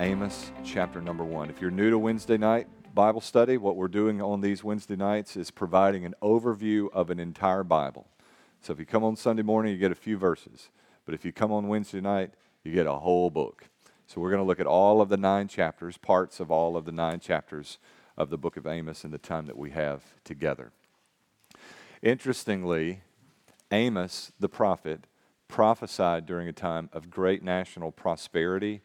Amos chapter number one. If you're new to Wednesday night Bible study, what we're doing on these Wednesday nights is providing an overview of an entire Bible. So if you come on Sunday morning, you get a few verses. But if you come on Wednesday night, you get a whole book. So we're going to look at all of the nine chapters, parts of all of the nine chapters of the book of Amos in the time that we have together. Interestingly, Amos, the prophet, prophesied during a time of great national prosperity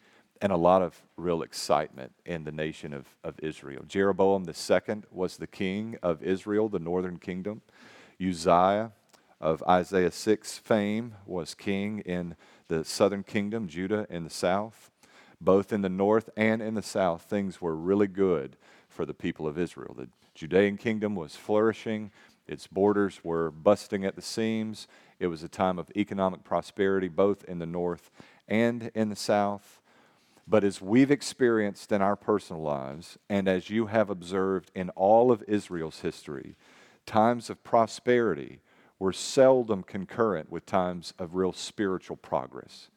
and a lot of real excitement in the nation of, of Israel. Jeroboam II was the king of Israel, the northern kingdom. Uzziah of Isaiah 6 fame was king in the southern kingdom, Judah in the south. Both in the north and in the south, things were really good for the people of Israel. The Judean kingdom was flourishing, its borders were busting at the seams. It was a time of economic prosperity, both in the north and in the south. But as we've experienced in our personal lives, and as you have observed in all of Israel's history, times of prosperity were seldom concurrent with times of real spiritual progress.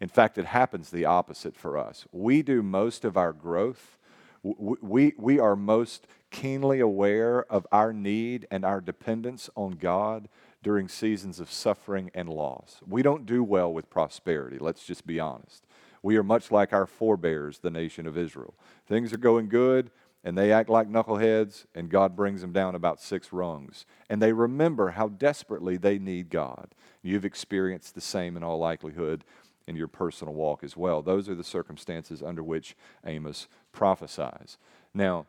In fact, it happens the opposite for us. We do most of our growth, we, we are most keenly aware of our need and our dependence on God during seasons of suffering and loss. We don't do well with prosperity, let's just be honest. We are much like our forebears, the nation of Israel. Things are going good, and they act like knuckleheads, and God brings them down about six rungs. And they remember how desperately they need God. You've experienced the same in all likelihood in your personal walk as well. Those are the circumstances under which Amos prophesies. Now,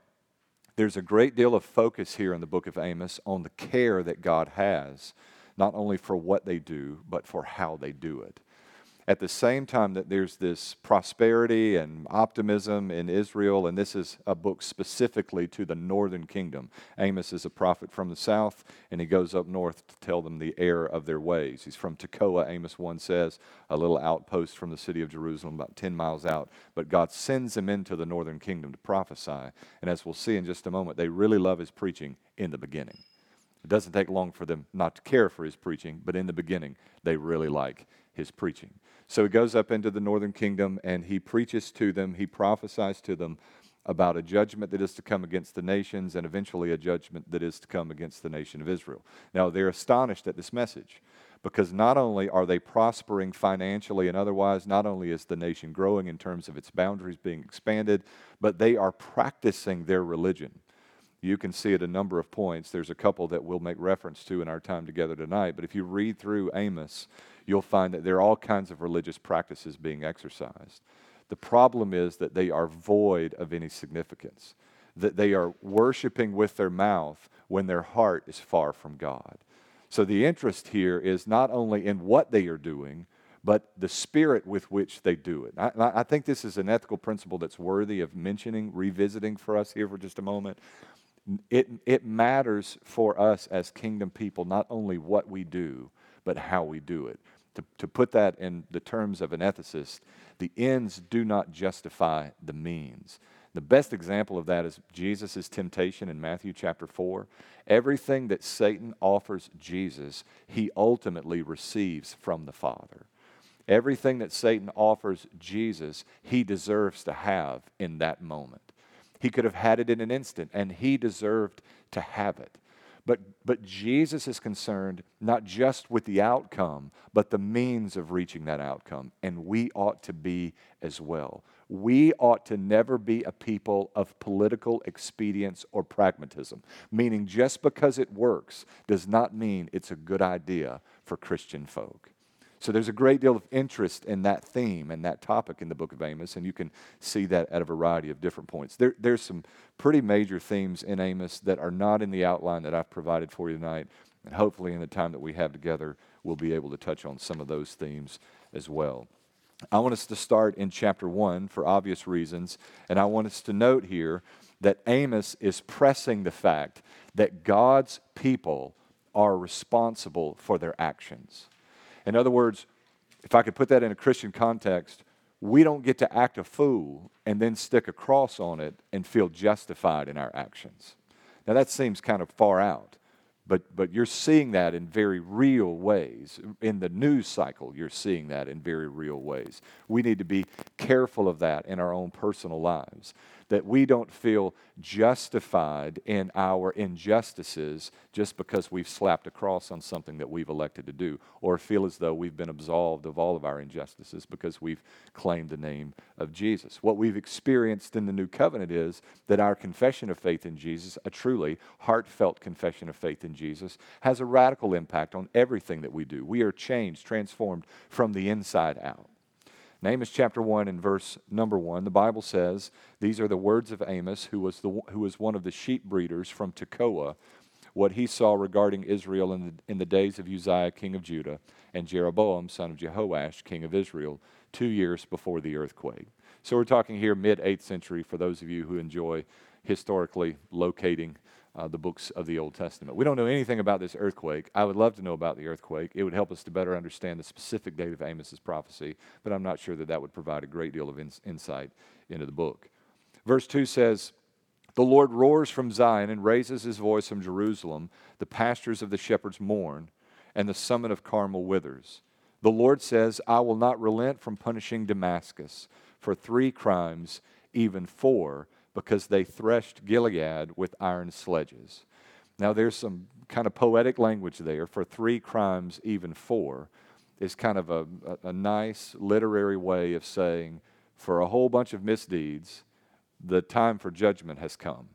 there's a great deal of focus here in the book of Amos on the care that God has, not only for what they do, but for how they do it at the same time that there's this prosperity and optimism in Israel, and this is a book specifically to the northern kingdom. Amos is a prophet from the south, and he goes up north to tell them the error of their ways. He's from Tekoa, Amos 1 says, a little outpost from the city of Jerusalem, about 10 miles out. But God sends him into the northern kingdom to prophesy. And as we'll see in just a moment, they really love his preaching in the beginning. It doesn't take long for them not to care for his preaching, but in the beginning, they really like his preaching. So he goes up into the northern kingdom and he preaches to them, he prophesies to them about a judgment that is to come against the nations and eventually a judgment that is to come against the nation of Israel. Now, they're astonished at this message because not only are they prospering financially and otherwise, not only is the nation growing in terms of its boundaries being expanded, but they are practicing their religion. You can see at a number of points. There's a couple that we'll make reference to in our time together tonight. But if you read through Amos, you'll find that there are all kinds of religious practices being exercised. The problem is that they are void of any significance, that they are worshiping with their mouth when their heart is far from God. So the interest here is not only in what they are doing, but the spirit with which they do it. I, I, think this is an ethical principle that's worthy of mentioning, revisiting for us here for just a moment. It, it matters for us as kingdom people not only what we do, but how we do it to, to put that in the terms of an ethicist, the ends do not justify the means. The best example of that is Jesus' temptation in Matthew chapter 4. Everything that Satan offers Jesus, he ultimately receives from the Father. Everything that Satan offers Jesus, he deserves to have in that moment. He could have had it in an instant, and he deserved to have it. But, but Jesus is concerned not just with the outcome, but the means of reaching that outcome. And we ought to be as well. We ought to never be a people of political expedience or pragmatism, meaning just because it works does not mean it's a good idea for Christian folk. So there's a great deal of interest in that theme and that topic in the book of Amos, and you can see that at a variety of different points. There, there's some pretty major themes in Amos that are not in the outline that I've provided for you tonight, and hopefully in the time that we have together, we'll be able to touch on some of those themes as well. I want us to start in chapter 1 for obvious reasons, and I want us to note here that Amos is pressing the fact that God's people are responsible for their actions. In other words, if I could put that in a Christian context, we don't get to act a fool and then stick a cross on it and feel justified in our actions. Now, that seems kind of far out, But, but you're seeing that in very real ways. In the news cycle, you're seeing that in very real ways. We need to be careful of that in our own personal lives that we don't feel justified in our injustices just because we've slapped a cross on something that we've elected to do, or feel as though we've been absolved of all of our injustices because we've claimed the name of Jesus. What we've experienced in the new covenant is that our confession of faith in Jesus, a truly heartfelt confession of faith in Jesus, has a radical impact on everything that we do. We are changed, transformed from the inside out. Amos chapter 1 and verse number 1, the Bible says, These are the words of Amos, who was, the, who was one of the sheep breeders from Tekoa, what he saw regarding Israel in the, in the days of Uzziah, king of Judah, and Jeroboam, son of Jehoash, king of Israel, two years before the earthquake. So we're talking here mid 8th century for those of you who enjoy historically locating uh, the books of the Old Testament. We don't know anything about this earthquake. I would love to know about the earthquake. It would help us to better understand the specific date of Amos's prophecy, but I'm not sure that that would provide a great deal of in- insight into the book. Verse 2 says, The Lord roars from Zion and raises his voice from Jerusalem. The pastures of the shepherds mourn, and the summit of Carmel withers. The Lord says, I will not relent from punishing Damascus for three crimes, even four because they threshed Gilead with iron sledges. Now, there's some kind of poetic language there for three crimes, even four, is kind of a, a, a nice literary way of saying for a whole bunch of misdeeds, the time for judgment has come.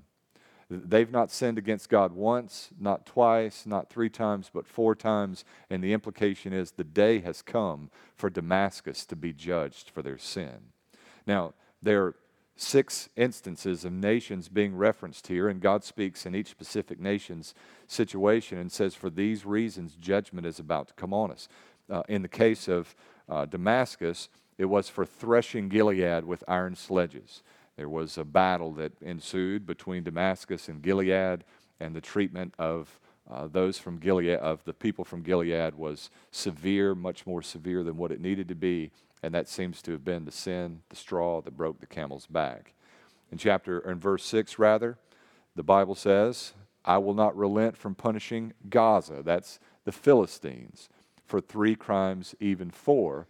They've not sinned against God once, not twice, not three times, but four times. And the implication is the day has come for Damascus to be judged for their sin. Now, there six instances of nations being referenced here, and God speaks in each specific nation's situation and says, For these reasons, judgment is about to come on us. Uh, in the case of uh, Damascus, it was for threshing Gilead with iron sledges. There was a battle that ensued between Damascus and Gilead, and the treatment of uh, those from Gilead, of the people from Gilead, was severe, much more severe than what it needed to be and that seems to have been the sin, the straw that broke the camel's back. In chapter, in verse 6, rather, the Bible says, I will not relent from punishing Gaza, that's the Philistines, for three crimes, even four.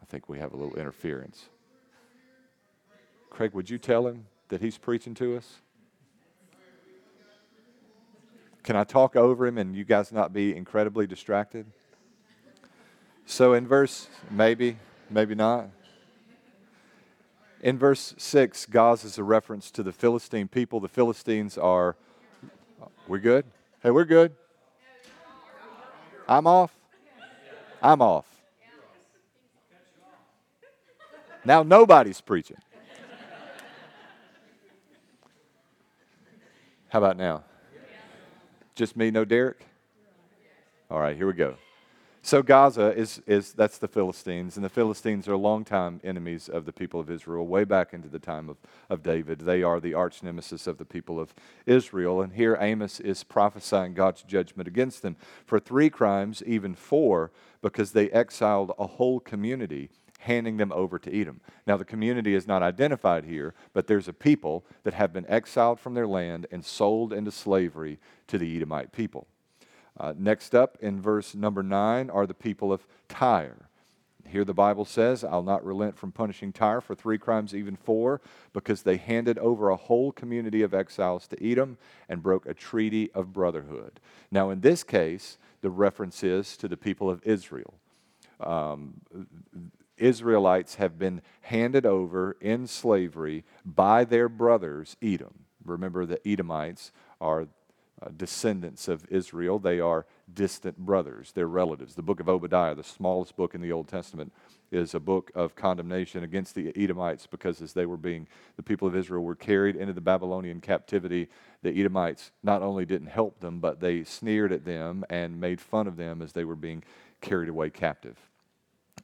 I think we have a little interference. Craig, would you tell him that he's preaching to us? Can I talk over him and you guys not be incredibly distracted? So in verse, maybe, maybe not. In verse 6, Gaza is a reference to the Philistine people. The Philistines are, we're good? Hey, we're good. I'm off. I'm off. Now nobody's preaching. How about now? Just me, no Derek? All right, here we go. So Gaza is, is that's the Philistines, and the Philistines are longtime enemies of the people of Israel, way back into the time of, of David. They are the arch nemesis of the people of Israel. And here Amos is prophesying God's judgment against them for three crimes, even four, because they exiled a whole community, handing them over to Edom. Now, the community is not identified here, but there's a people that have been exiled from their land and sold into slavery to the Edomite people. Uh, next up in verse number 9 are the people of Tyre. Here the Bible says, I'll not relent from punishing Tyre for three crimes, even four, because they handed over a whole community of exiles to Edom and broke a treaty of brotherhood. Now, in this case, the reference is to the people of Israel. Um, Israelites have been handed over in slavery by their brothers, Edom. Remember, the Edomites are uh, descendants of Israel. They are distant brothers, they're relatives. The book of Obadiah, the smallest book in the Old Testament, is a book of condemnation against the Edomites because as they were being, the people of Israel were carried into the Babylonian captivity, the Edomites not only didn't help them, but they sneered at them and made fun of them as they were being carried away captive.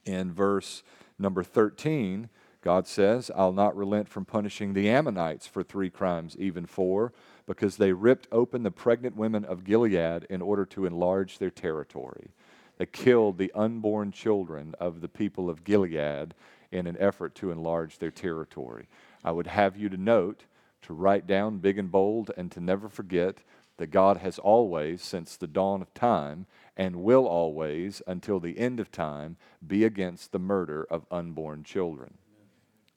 In verse number 13, God says, I'll not relent from punishing the Ammonites for three crimes, even four because they ripped open the pregnant women of Gilead in order to enlarge their territory. They killed the unborn children of the people of Gilead in an effort to enlarge their territory. I would have you to note to write down big and bold and to never forget that God has always, since the dawn of time, and will always, until the end of time, be against the murder of unborn children.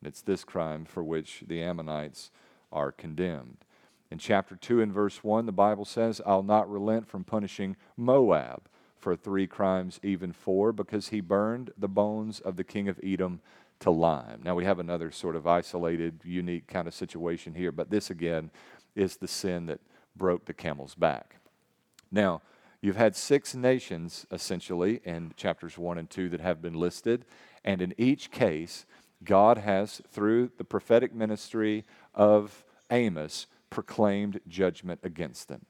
It's this crime for which the Ammonites are condemned. In chapter 2 and verse 1, the Bible says, I'll not relent from punishing Moab for three crimes, even four, because he burned the bones of the king of Edom to lime. Now, we have another sort of isolated, unique kind of situation here, but this again is the sin that broke the camel's back. Now, you've had six nations essentially in chapters 1 and 2 that have been listed, and in each case, God has, through the prophetic ministry of Amos, proclaimed judgment against them.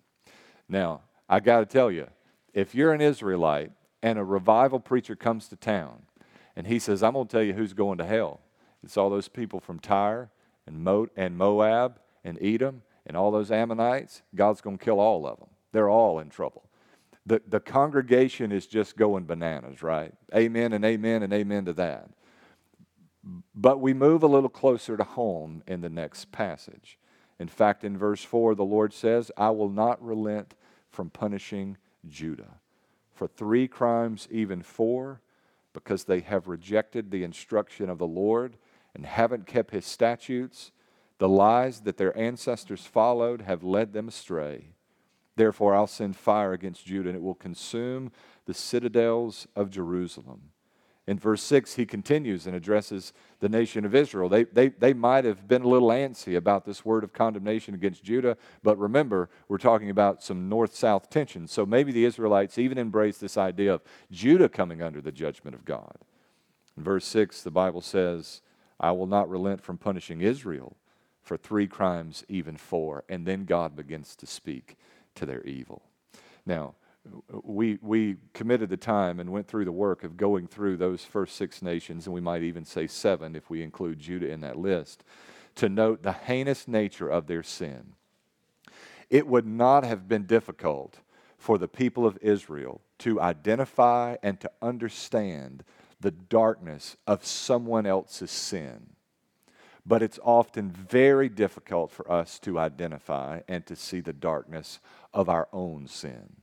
Now, I got to tell you, if you're an Israelite and a revival preacher comes to town and he says, I'm going to tell you who's going to hell, it's all those people from Tyre and, Mo- and Moab and Edom and all those Ammonites, God's going to kill all of them. They're all in trouble. The, the congregation is just going bananas, right? Amen and amen and amen to that. But we move a little closer to home in the next passage. In fact, in verse 4, the Lord says, I will not relent from punishing Judah for three crimes, even four, because they have rejected the instruction of the Lord and haven't kept his statutes. The lies that their ancestors followed have led them astray. Therefore, I'll send fire against Judah, and it will consume the citadels of Jerusalem. In verse 6, he continues and addresses the nation of Israel. They, they, they might have been a little antsy about this word of condemnation against Judah, but remember, we're talking about some north south tension. So maybe the Israelites even embrace this idea of Judah coming under the judgment of God. In verse 6, the Bible says, I will not relent from punishing Israel for three crimes, even four. And then God begins to speak to their evil. Now, we, we committed the time and went through the work of going through those first six nations, and we might even say seven if we include Judah in that list, to note the heinous nature of their sin. It would not have been difficult for the people of Israel to identify and to understand the darkness of someone else's sin. But it's often very difficult for us to identify and to see the darkness of our own sin.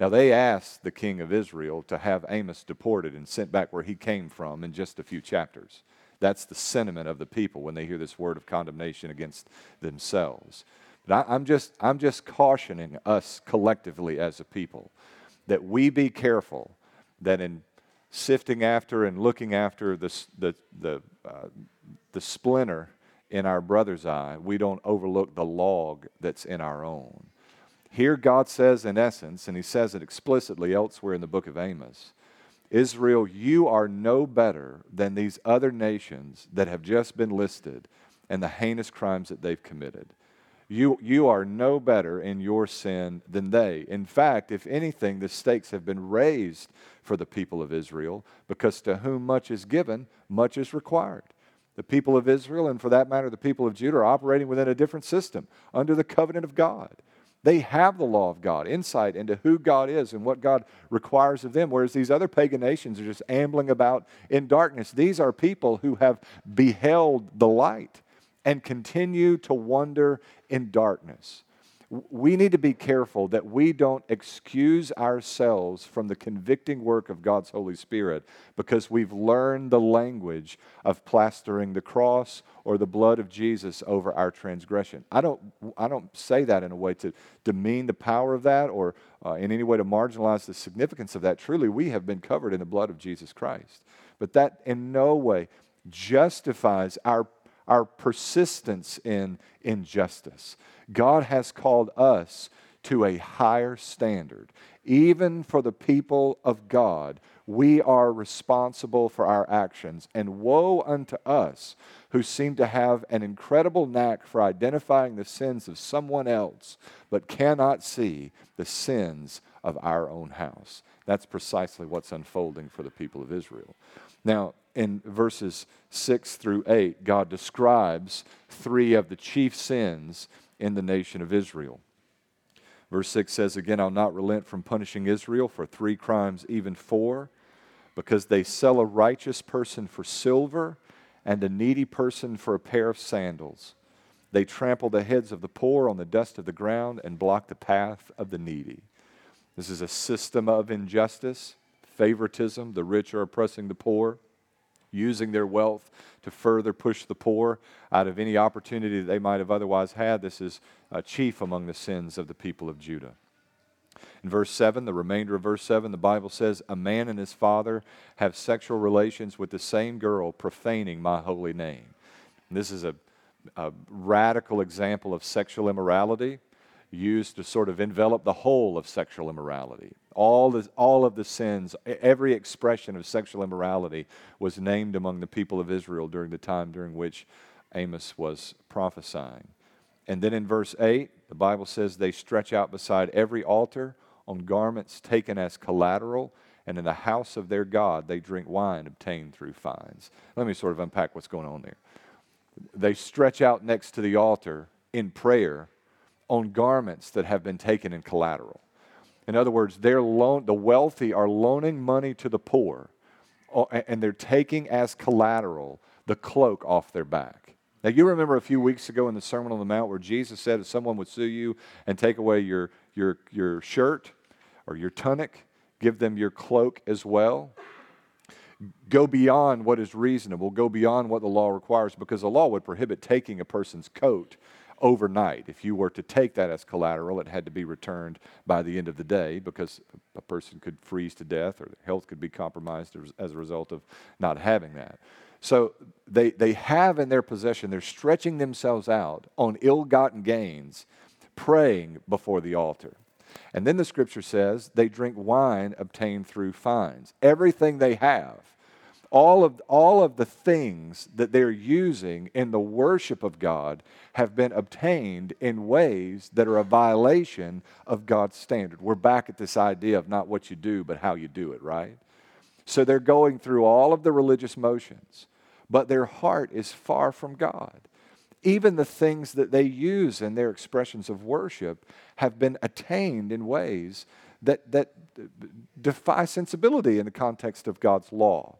Now, they asked the king of Israel to have Amos deported and sent back where he came from in just a few chapters. That's the sentiment of the people when they hear this word of condemnation against themselves. But I, am just, I'm just cautioning us collectively as a people that we be careful that in sifting after and looking after the, the, the, uh, the splinter in our brother's eye, we don't overlook the log that's in our own. Here, God says, in essence, and He says it explicitly elsewhere in the book of Amos Israel, you are no better than these other nations that have just been listed and the heinous crimes that they've committed. You, you are no better in your sin than they. In fact, if anything, the stakes have been raised for the people of Israel because to whom much is given, much is required. The people of Israel, and for that matter, the people of Judah, are operating within a different system under the covenant of God. They have the law of God, insight into who God is and what God requires of them, whereas these other pagan nations are just ambling about in darkness. These are people who have beheld the light and continue to wander in darkness we need to be careful that we don't excuse ourselves from the convicting work of God's Holy Spirit because we've learned the language of plastering the cross or the blood of Jesus over our transgression. I don't, I don't say that in a way to demean the power of that or uh, in any way to marginalize the significance of that. Truly, we have been covered in the blood of Jesus Christ. But that in no way justifies our, our persistence in injustice. God has called us to a higher standard. Even for the people of God, we are responsible for our actions. And woe unto us who seem to have an incredible knack for identifying the sins of someone else, but cannot see the sins of our own house. That's precisely what's unfolding for the people of Israel. Now, in verses 6 through 8, God describes three of the chief sins in the nation of Israel. Verse 6 says, Again, I'll not relent from punishing Israel for three crimes, even four, because they sell a righteous person for silver and a needy person for a pair of sandals. They trample the heads of the poor on the dust of the ground and block the path of the needy. This is a system of injustice, favoritism. The rich are oppressing the poor, using their wealth to further push the poor out of any opportunity that they might have otherwise had. This is uh, chief among the sins of the people of Judah. In verse 7, the remainder of verse 7, the Bible says, A man and his father have sexual relations with the same girl, profaning my holy name. And this is a, a radical example of sexual immorality used to sort of envelop the whole of sexual immorality. All, the, all of the sins, every expression of sexual immorality was named among the people of Israel during the time during which Amos was prophesying. And then in verse 8, the Bible says they stretch out beside every altar on garments taken as collateral, and in the house of their God they drink wine obtained through fines. Let me sort of unpack what's going on there. They stretch out next to the altar in prayer on garments that have been taken in collateral. In other words, they're loan, the wealthy are loaning money to the poor, and they're taking as collateral the cloak off their back. Now, you remember a few weeks ago in the Sermon on the Mount where Jesus said if someone would sue you and take away your, your, your shirt or your tunic, give them your cloak as well. Go beyond what is reasonable, go beyond what the law requires, because the law would prohibit taking a person's coat overnight. If you were to take that as collateral, it had to be returned by the end of the day because a person could freeze to death or health could be compromised as a result of not having that. So they, they have in their possession, they're stretching themselves out on ill gotten gains, praying before the altar. And then the scripture says they drink wine obtained through fines. Everything they have, all of, all of the things that they're using in the worship of God have been obtained in ways that are a violation of God's standard. We're back at this idea of not what you do, but how you do it, right? So they're going through all of the religious motions, but their heart is far from God. Even the things that they use in their expressions of worship have been attained in ways that, that defy sensibility in the context of God's law.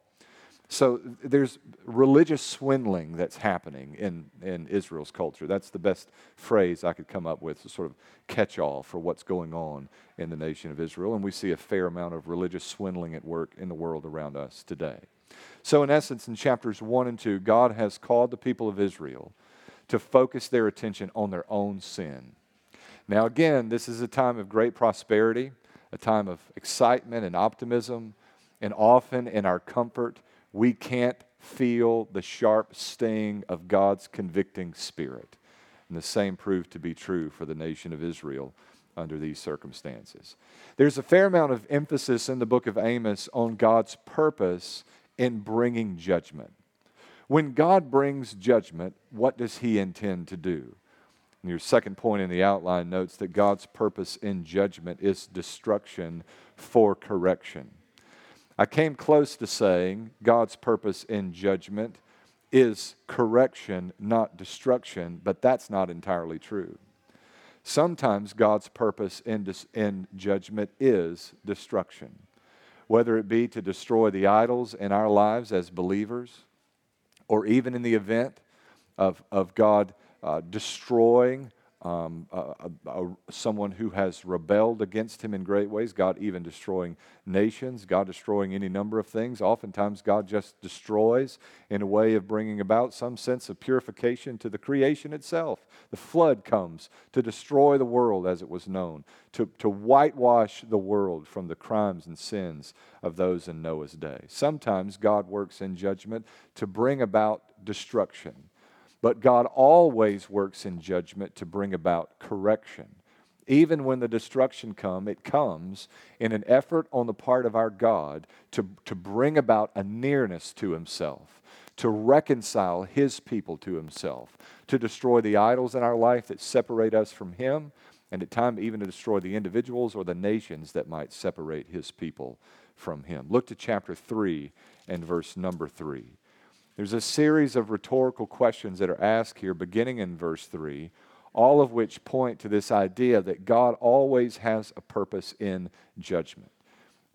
So there's religious swindling that's happening in, in Israel's culture. That's the best phrase I could come up with to sort of catch all for what's going on in the nation of Israel. And we see a fair amount of religious swindling at work in the world around us today. So, in essence, in chapters 1 and 2, God has called the people of Israel to focus their attention on their own sin. Now, again, this is a time of great prosperity, a time of excitement and optimism, and often in our comfort we can't feel the sharp sting of God's convicting spirit. And the same proved to be true for the nation of Israel under these circumstances. There's a fair amount of emphasis in the book of Amos on God's purpose in bringing judgment. When God brings judgment, what does he intend to do? And your second point in the outline notes that God's purpose in judgment is destruction for correction. I came close to saying God's purpose in judgment is correction, not destruction, but that's not entirely true. Sometimes God's purpose in, dis- in judgment is destruction, whether it be to destroy the idols in our lives as believers, or even in the event of, of God uh, destroying um, a, a, someone who has rebelled against him in great ways, God even destroying nations, God destroying any number of things. Oftentimes, God just destroys in a way of bringing about some sense of purification to the creation itself. The flood comes to destroy the world as it was known, to, to whitewash the world from the crimes and sins of those in Noah's day. Sometimes God works in judgment to bring about destruction. But God always works in judgment to bring about correction. Even when the destruction comes, it comes in an effort on the part of our God to, to bring about a nearness to Himself, to reconcile His people to Himself, to destroy the idols in our life that separate us from Him, and at times even to destroy the individuals or the nations that might separate His people from Him. Look to chapter 3 and verse number 3. There's a series of rhetorical questions that are asked here, beginning in verse 3, all of which point to this idea that God always has a purpose in judgment.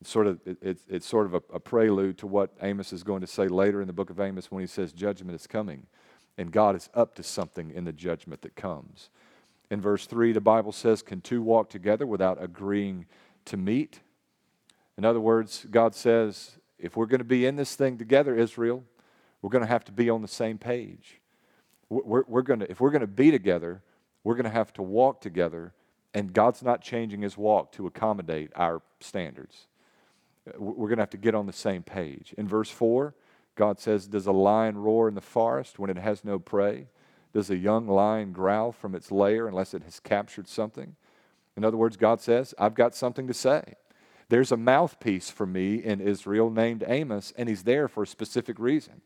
It's sort of, it, it's sort of a, a prelude to what Amos is going to say later in the book of Amos when he says judgment is coming And God is up to something in the judgment that comes. In verse 3, the Bible says, Can two walk together without agreeing to meet? In other words, God says, If we're going to be in this thing together, Israel, we're going to have to be on the same page. We're, we're going to, if we're going to be together, we're going to have to walk together, and God's not changing his walk to accommodate our standards. We're going to have to get on the same page. In verse 4, God says, Does a lion roar in the forest when it has no prey? Does a young lion growl from its lair unless it has captured something? In other words, God says, I've got something to say. There's a mouthpiece for me in Israel named Amos, and he's there for a specific reason.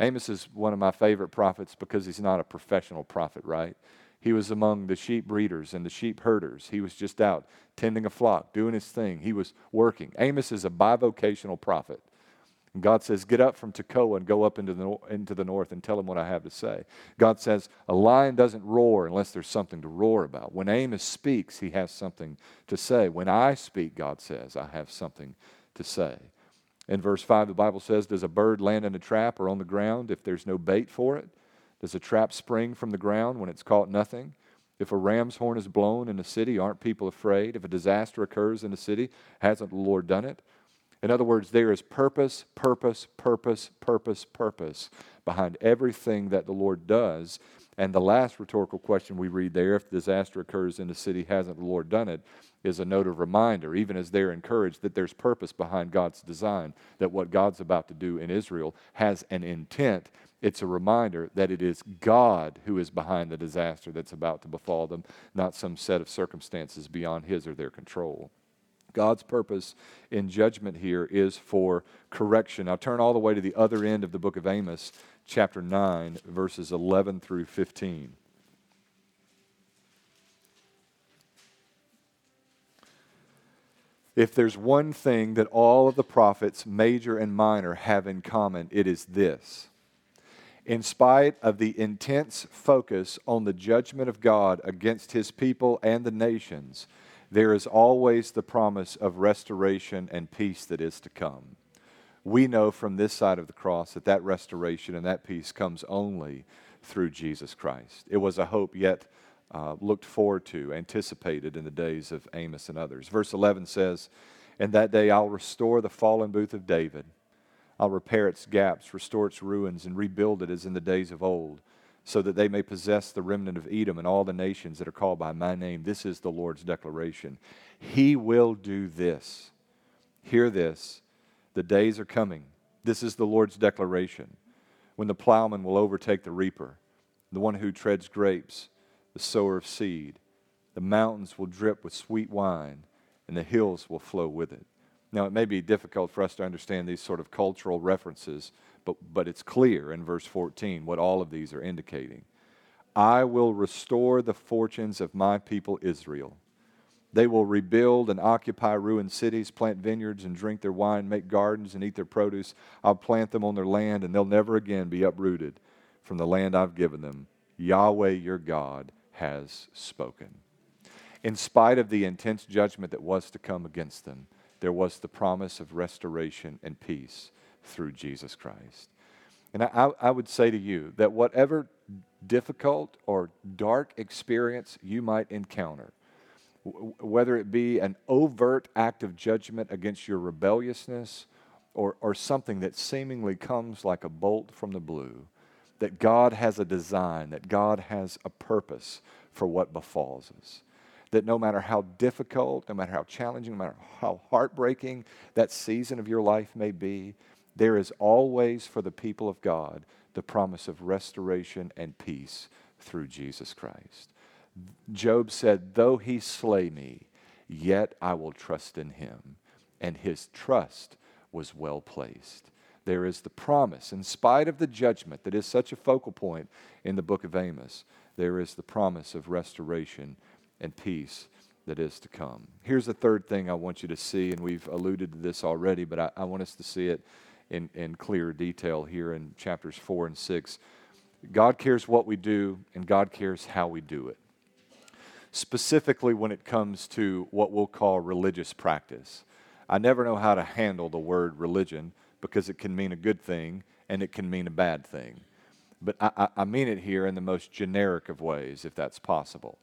Amos is one of my favorite prophets because he's not a professional prophet, right? He was among the sheep breeders and the sheep herders. He was just out tending a flock, doing his thing. He was working. Amos is a bivocational prophet. And God says, Get up from Tekoa and go up into the, into the north and tell him what I have to say. God says, A lion doesn't roar unless there's something to roar about. When Amos speaks, he has something to say. When I speak, God says, I have something to say. In verse 5, the Bible says, Does a bird land in a trap or on the ground if there's no bait for it? Does a trap spring from the ground when it's caught nothing? If a ram's horn is blown in a city, aren't people afraid? If a disaster occurs in a city, hasn't the Lord done it? In other words, there is purpose, purpose, purpose, purpose, purpose behind everything that the Lord does. And the last rhetorical question we read there, if disaster occurs in the city, hasn't the Lord done it, is a note of reminder, even as they're encouraged that there's purpose behind God's design, that what God's about to do in Israel has an intent. It's a reminder that it is God who is behind the disaster that's about to befall them, not some set of circumstances beyond his or their control. God's purpose in judgment here is for correction. Now turn all the way to the other end of the book of Amos, chapter 9, verses 11 through 15. If there's one thing that all of the prophets, major and minor, have in common, it is this. In spite of the intense focus on the judgment of God against his people and the nations, there is always the promise of restoration and peace that is to come. We know from this side of the cross that that restoration and that peace comes only through Jesus Christ. It was a hope yet uh, looked forward to, anticipated in the days of Amos and others. Verse 11 says, In that day I'll restore the fallen booth of David. I'll repair its gaps, restore its ruins, and rebuild it as in the days of old so that they may possess the remnant of Edom and all the nations that are called by my name. This is the Lord's declaration. He will do this. Hear this. The days are coming. This is the Lord's declaration. When the plowman will overtake the reaper, the one who treads grapes, the sower of seed. The mountains will drip with sweet wine, and the hills will flow with it. Now, it may be difficult for us to understand these sort of cultural references but, but it's clear in verse 14 what all of these are indicating. I will restore the fortunes of my people Israel. They will rebuild and occupy ruined cities, plant vineyards and drink their wine, make gardens and eat their produce. I'll plant them on their land, and they'll never again be uprooted from the land I've given them. Yahweh your God has spoken. In spite of the intense judgment that was to come against them, there was the promise of restoration and peace through Jesus Christ. And I, I would say to you that whatever difficult or dark experience you might encounter, whether it be an overt act of judgment against your rebelliousness or, or something that seemingly comes like a bolt from the blue, that God has a design, that God has a purpose for what befalls us. That no matter how difficult, no matter how challenging, no matter how heartbreaking that season of your life may be, there is always for the people of God the promise of restoration and peace through Jesus Christ. Job said, Though he slay me, yet I will trust in him. And his trust was well placed. There is the promise, in spite of the judgment that is such a focal point in the book of Amos, there is the promise of restoration and peace that is to come. Here's the third thing I want you to see, and we've alluded to this already, but I, I want us to see it in, in clear detail here in chapters 4 and 6. God cares what we do, and God cares how we do it. Specifically, when it comes to what we'll call religious practice. I never know how to handle the word religion because it can mean a good thing and it can mean a bad thing. but I, I mean it here in the most generic of ways, if that's possible.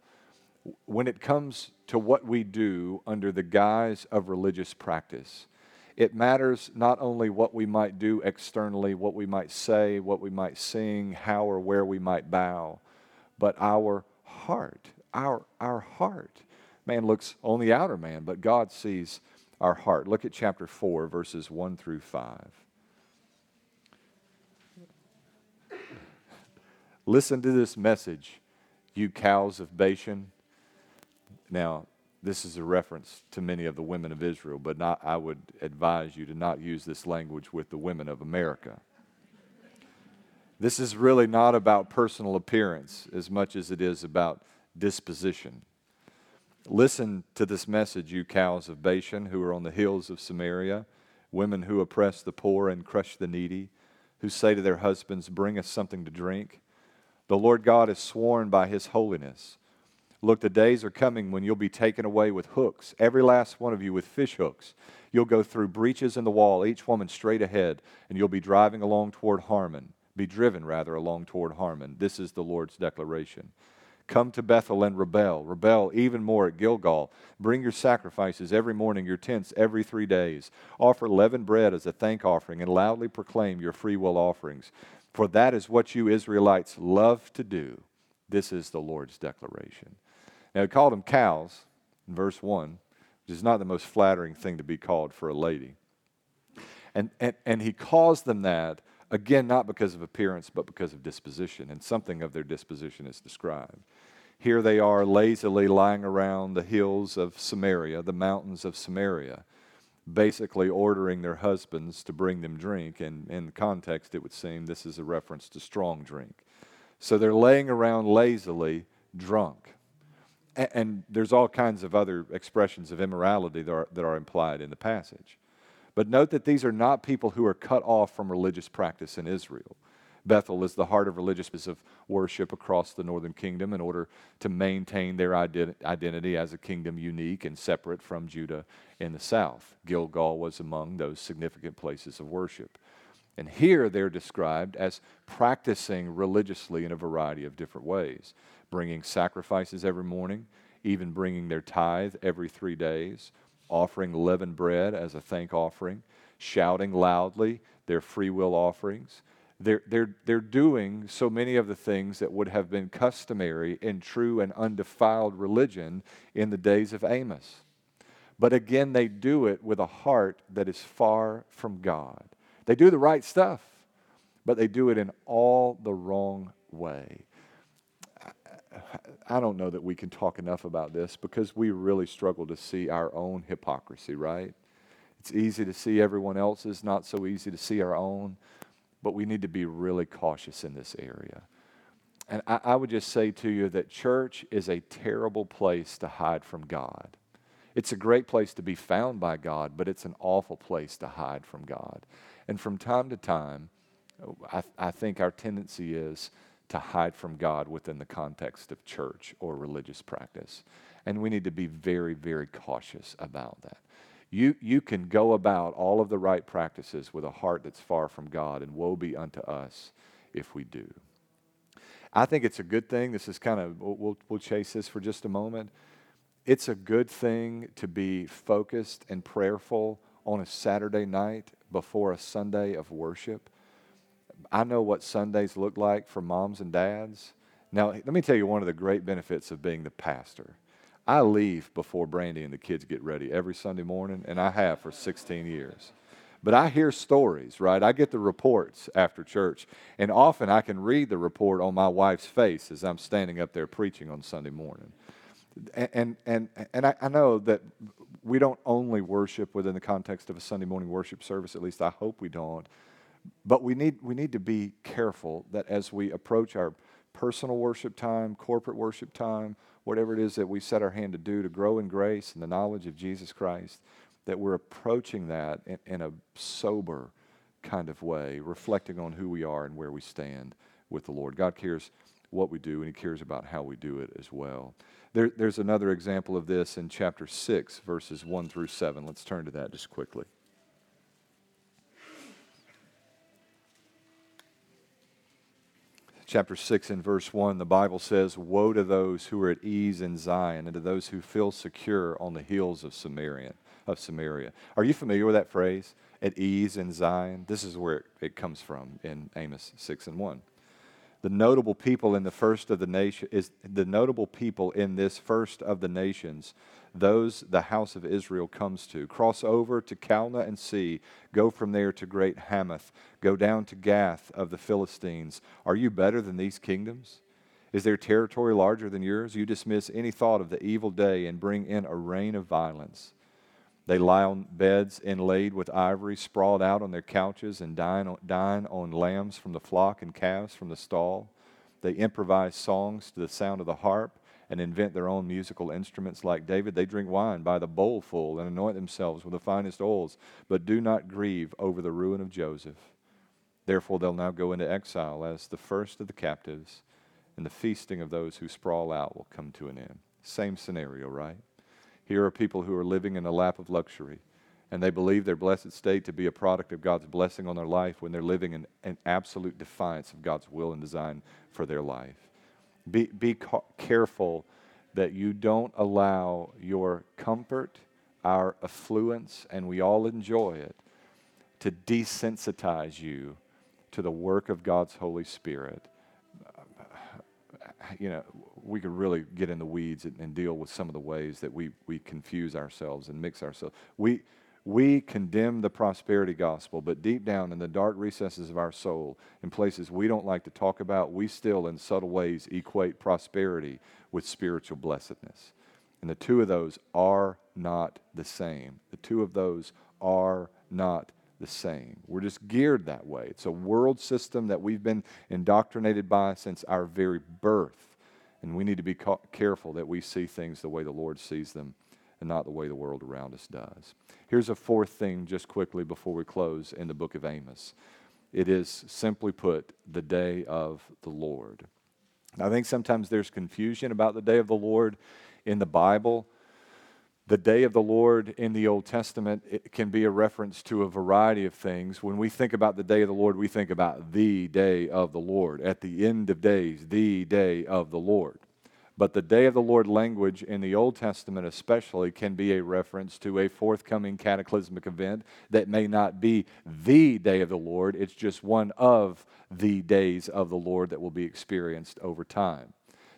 When it comes to what we do under the guise of religious practice, it matters not only what we might do externally, what we might say, what we might sing, how or where we might bow, but our heart, our, our heart. Man looks on the outer man, but God sees our heart. Look at chapter 4, verses 1 through 5. Listen to this message, you cows of Bashan. Now, this is a reference to many of the women of Israel, but not, I would advise you to not use this language with the women of America. This is really not about personal appearance as much as it is about disposition. Listen to this message, you cows of Bashan who are on the hills of Samaria, women who oppress the poor and crush the needy, who say to their husbands, Bring us something to drink. The Lord God has sworn by his holiness Look, the days are coming when you'll be taken away with hooks, every last one of you with fish hooks. You'll go through breaches in the wall, each woman straight ahead, and you'll be driving along toward Harmon, be driven rather along toward Harmon. This is the Lord's declaration. Come to Bethel and rebel. Rebel even more at Gilgal. Bring your sacrifices every morning, your tents every three days. Offer leavened bread as a thank offering and loudly proclaim your free will offerings. For that is what you Israelites love to do. This is the Lord's declaration. Now, he called them cows in verse 1, which is not the most flattering thing to be called for a lady. And, and, and he calls them that, again, not because of appearance, but because of disposition, and something of their disposition is described. Here they are lazily lying around the hills of Samaria, the mountains of Samaria, basically ordering their husbands to bring them drink. And in context, it would seem this is a reference to strong drink. So they're laying around lazily drunk and there's all kinds of other expressions of immorality that are, that are implied in the passage. But note that these are not people who are cut off from religious practice in Israel. Bethel is the heart of religious of worship across the northern kingdom in order to maintain their identity as a kingdom unique and separate from Judah in the south. Gilgal was among those significant places of worship. And here they're described as practicing religiously in a variety of different ways bringing sacrifices every morning, even bringing their tithe every three days, offering leavened bread as a thank offering, shouting loudly their free will offerings. They're, they're, they're doing so many of the things that would have been customary in true and undefiled religion in the days of Amos. But again, they do it with a heart that is far from God. They do the right stuff, but they do it in all the wrong way. I don't know that we can talk enough about this because we really struggle to see our own hypocrisy, right? It's easy to see everyone else's, not so easy to see our own, but we need to be really cautious in this area. And I, I would just say to you that church is a terrible place to hide from God. It's a great place to be found by God, but it's an awful place to hide from God. And from time to time, I, I think our tendency is to hide from God within the context of church or religious practice. And we need to be very, very cautious about that. You, you can go about all of the right practices with a heart that's far from God, and woe be unto us if we do. I think it's a good thing. This is kind of, we'll, we'll chase this for just a moment. It's a good thing to be focused and prayerful on a Saturday night before a Sunday of worship I know what Sundays look like for moms and dads. Now, let me tell you one of the great benefits of being the pastor. I leave before Brandy and the kids get ready every Sunday morning, and I have for 16 years. But I hear stories, right? I get the reports after church, and often I can read the report on my wife's face as I'm standing up there preaching on Sunday morning. And, and, and, I, I know that we don't only worship within the context of a Sunday morning worship service, at least I hope we don't but we need, we need to be careful that as we approach our personal worship time, corporate worship time, whatever it is that we set our hand to do to grow in grace and the knowledge of Jesus Christ, that we're approaching that in, in a sober kind of way, reflecting on who we are and where we stand with the Lord. God cares what we do, and He cares about how we do it as well. There, there's another example of this in chapter 6, verses 1 through 7. Let's turn to that just quickly. Chapter 6 and verse 1, the Bible says, Woe to those who are at ease in Zion and to those who feel secure on the hills of Samaria. Of Samaria. Are you familiar with that phrase? At ease in Zion? This is where it comes from in Amos 6 and 1 the notable people in the first of the nation is the notable people in this first of the nations those the house of israel comes to. Cross over to calneh and see. Go from there to great hamath. Go down to gath of the philistines. Are you better than these kingdoms? Is their territory larger than yours? You dismiss any thought of the evil day and bring in a reign of violence they lie on beds inlaid with ivory, sprawled out on their couches, and dine on, dine on lambs from the flock and calves from the stall. They improvise songs to the sound of the harp and invent their own musical instruments like David. They drink wine by the bowlful and anoint themselves with the finest oils, but do not grieve over the ruin of Joseph. Therefore, they'll now go into exile as the first of the captives, and the feasting of those who sprawl out will come to an end. Same scenario, right? Here are people who are living in a lap of luxury, and they believe their blessed state to be a product of God's blessing on their life when they're living in, in absolute defiance of God's will and design for their life. Be, be ca- careful that you don't allow your comfort, our affluence, and we all enjoy it, to desensitize you to the work of God's Holy Spirit. You know, we could really get in the weeds and, and, deal with some of the ways that we, we confuse ourselves and mix ourselves. We, we condemn the prosperity gospel, but deep down in the dark recesses of our soul, in places we don't like to talk about, we still, in subtle ways, equate prosperity with spiritual blessedness. And the two of those are not the same. The two of those are not the same. We're just geared that way. It's a world system that we've been indoctrinated by since our very birth. And we need to be careful that we see things the way the Lord sees them and not the way the world around us does. Here's a fourth thing, just quickly before we close in the book of Amos it is simply put, the day of the Lord. I think sometimes there's confusion about the day of the Lord in the Bible. The day of the Lord in the Old Testament it can be a reference to a variety of things. When we think about the day of the Lord, we think about the day of the Lord. At the end of days, the day of the Lord. But the day of the Lord language in the Old Testament, especially, can be a reference to a forthcoming cataclysmic event that may not be the day of the Lord. It's just one of the days of the Lord that will be experienced over time.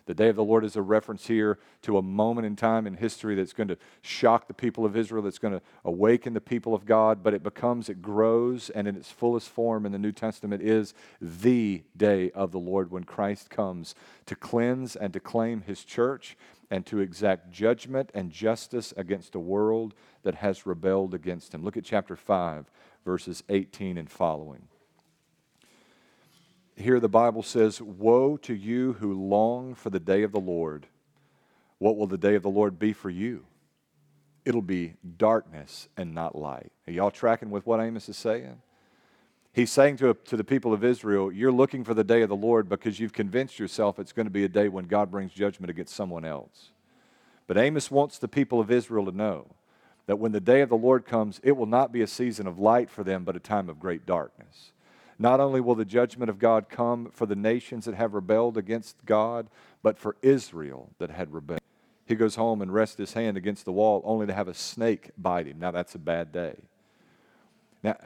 The day of the Lord is a reference here to a moment in time in history that's going to shock the people of Israel, that's going to awaken the people of God, but it becomes, it grows, and in its fullest form in the New Testament is the day of the Lord when Christ comes to cleanse and to claim his church and to exact judgment and justice against a world that has rebelled against him. Look at chapter 5, verses 18 and following here the Bible says, Woe to you who long for the day of the Lord. What will the day of the Lord be for you? It'll be darkness and not light. Are y'all tracking with what Amos is saying? He's saying to, to the people of Israel, You're looking for the day of the Lord because you've convinced yourself it's going to be a day when God brings judgment against someone else. But Amos wants the people of Israel to know that when the day of the Lord comes, it will not be a season of light for them, but a time of great darkness. Not only will the judgment of God come for the nations that have rebelled against God, but for Israel that had rebelled. He goes home and rests his hand against the wall only to have a snake bite him. Now, that's a bad day. Now,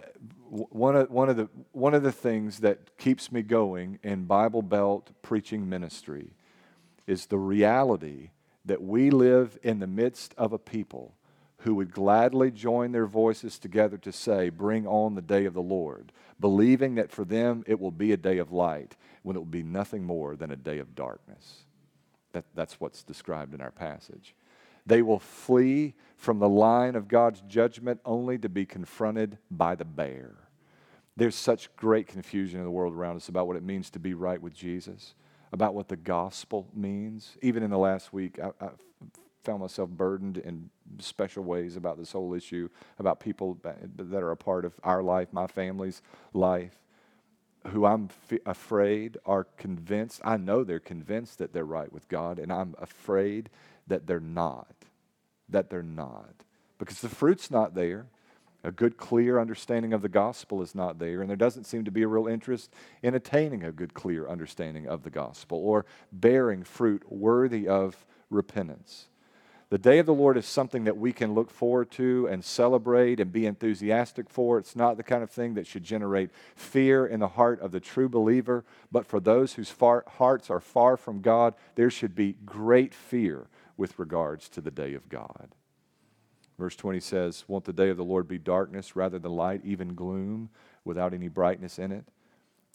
one of, one, of the, one of the things that keeps me going in Bible Belt preaching ministry is the reality that we live in the midst of a people who would gladly join their voices together to say, Bring on the day of the Lord, believing that for them it will be a day of light when it will be nothing more than a day of darkness. That, that's what's described in our passage. They will flee from the line of God's judgment only to be confronted by the bear. There's such great confusion in the world around us about what it means to be right with Jesus, about what the gospel means. Even in the last week, I, I found myself burdened in special ways about this whole issue, about people that are a part of our life, my family's life, who I'm f- afraid are convinced, I know they're convinced that they're right with God, and I'm afraid that they're not. That they're not. Because the fruit's not there. A good, clear understanding of the gospel is not there, and there doesn't seem to be a real interest in attaining a good, clear understanding of the gospel or bearing fruit worthy of repentance. The day of the Lord is something that we can look forward to and celebrate and be enthusiastic for. It's not the kind of thing that should generate fear in the heart of the true believer, but for those whose far, hearts are far from God, there should be great fear with regards to the day of God. Verse 20 says, Won't the day of the Lord be darkness rather than light, even gloom without any brightness in it?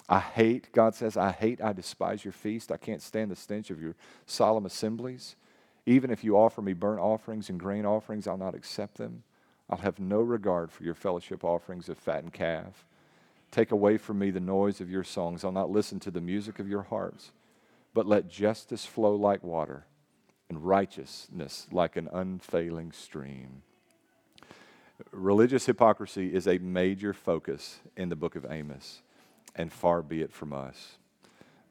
I hate, God says, I hate, I despise your feast. I can't stand the stench of your solemn assemblies. Even if you offer me burnt offerings and grain offerings, I'll not accept them. I'll have no regard for your fellowship offerings of fattened calf. Take away from me the noise of your songs. I'll not listen to the music of your harps. But let justice flow like water and righteousness like an unfailing stream. Religious hypocrisy is a major focus in the book of Amos, and far be it from us.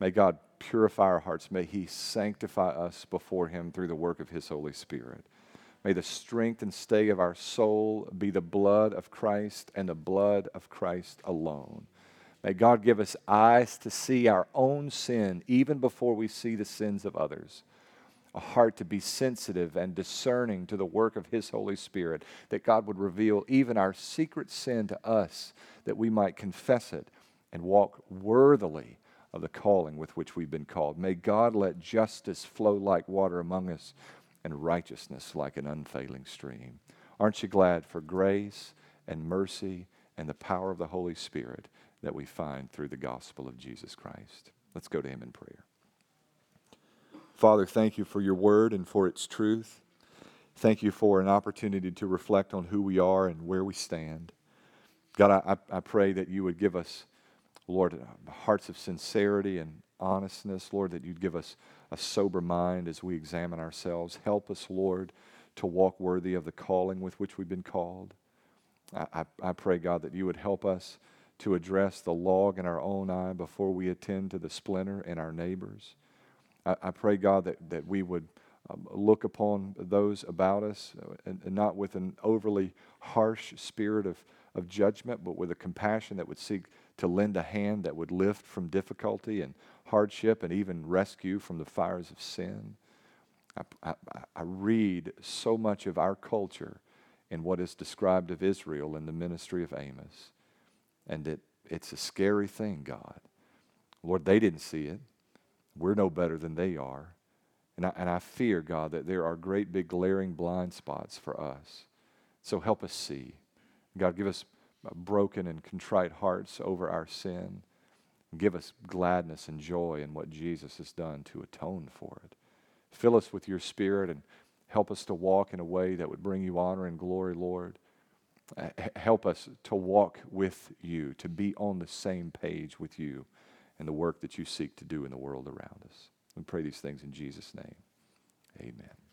May God purify our hearts. May He sanctify us before Him through the work of His Holy Spirit. May the strength and stay of our soul be the blood of Christ and the blood of Christ alone. May God give us eyes to see our own sin even before we see the sins of others a heart to be sensitive and discerning to the work of His Holy Spirit, that God would reveal even our secret sin to us, that we might confess it and walk worthily of the calling with which we've been called. May God let justice flow like water among us and righteousness like an unfailing stream. Aren't you glad for grace and mercy and the power of the Holy Spirit that we find through the gospel of Jesus Christ? Let's go to Him in prayer. Father, thank you for your word and for its truth. Thank you for an opportunity to reflect on who we are and where we stand. God, I, I pray that you would give us, Lord, uh, hearts of sincerity and honestness, Lord, that you'd give us a sober mind as we examine ourselves. Help us, Lord, to walk worthy of the calling with which we've been called. I, I, I pray, God, that you would help us to address the log in our own eye before we attend to the splinter in our neighbors. I, I pray, God, that, that we would um, look upon those about us uh, and, and, not with an overly harsh spirit of, of judgment, but with a compassion that would seek to lend a hand that would lift from difficulty and hardship and even rescue from the fires of sin. I, I, I read so much of our culture in what is described of Israel in the ministry of Amos. And it, it's a scary thing, God. Lord, they didn't see it. We're no better than they are. And I, and I fear, God, that there are great big glaring blind spots for us. So help us see. God, give us broken and contrite hearts over our sin. Give us gladness and joy in what Jesus has done to atone for it. Fill us with your spirit and help us to walk in a way that would bring you honor and glory, Lord. Help us to walk with you, to be on the same page with you and the work that you seek to do in the world around us. We pray these things in Jesus' name. Amen.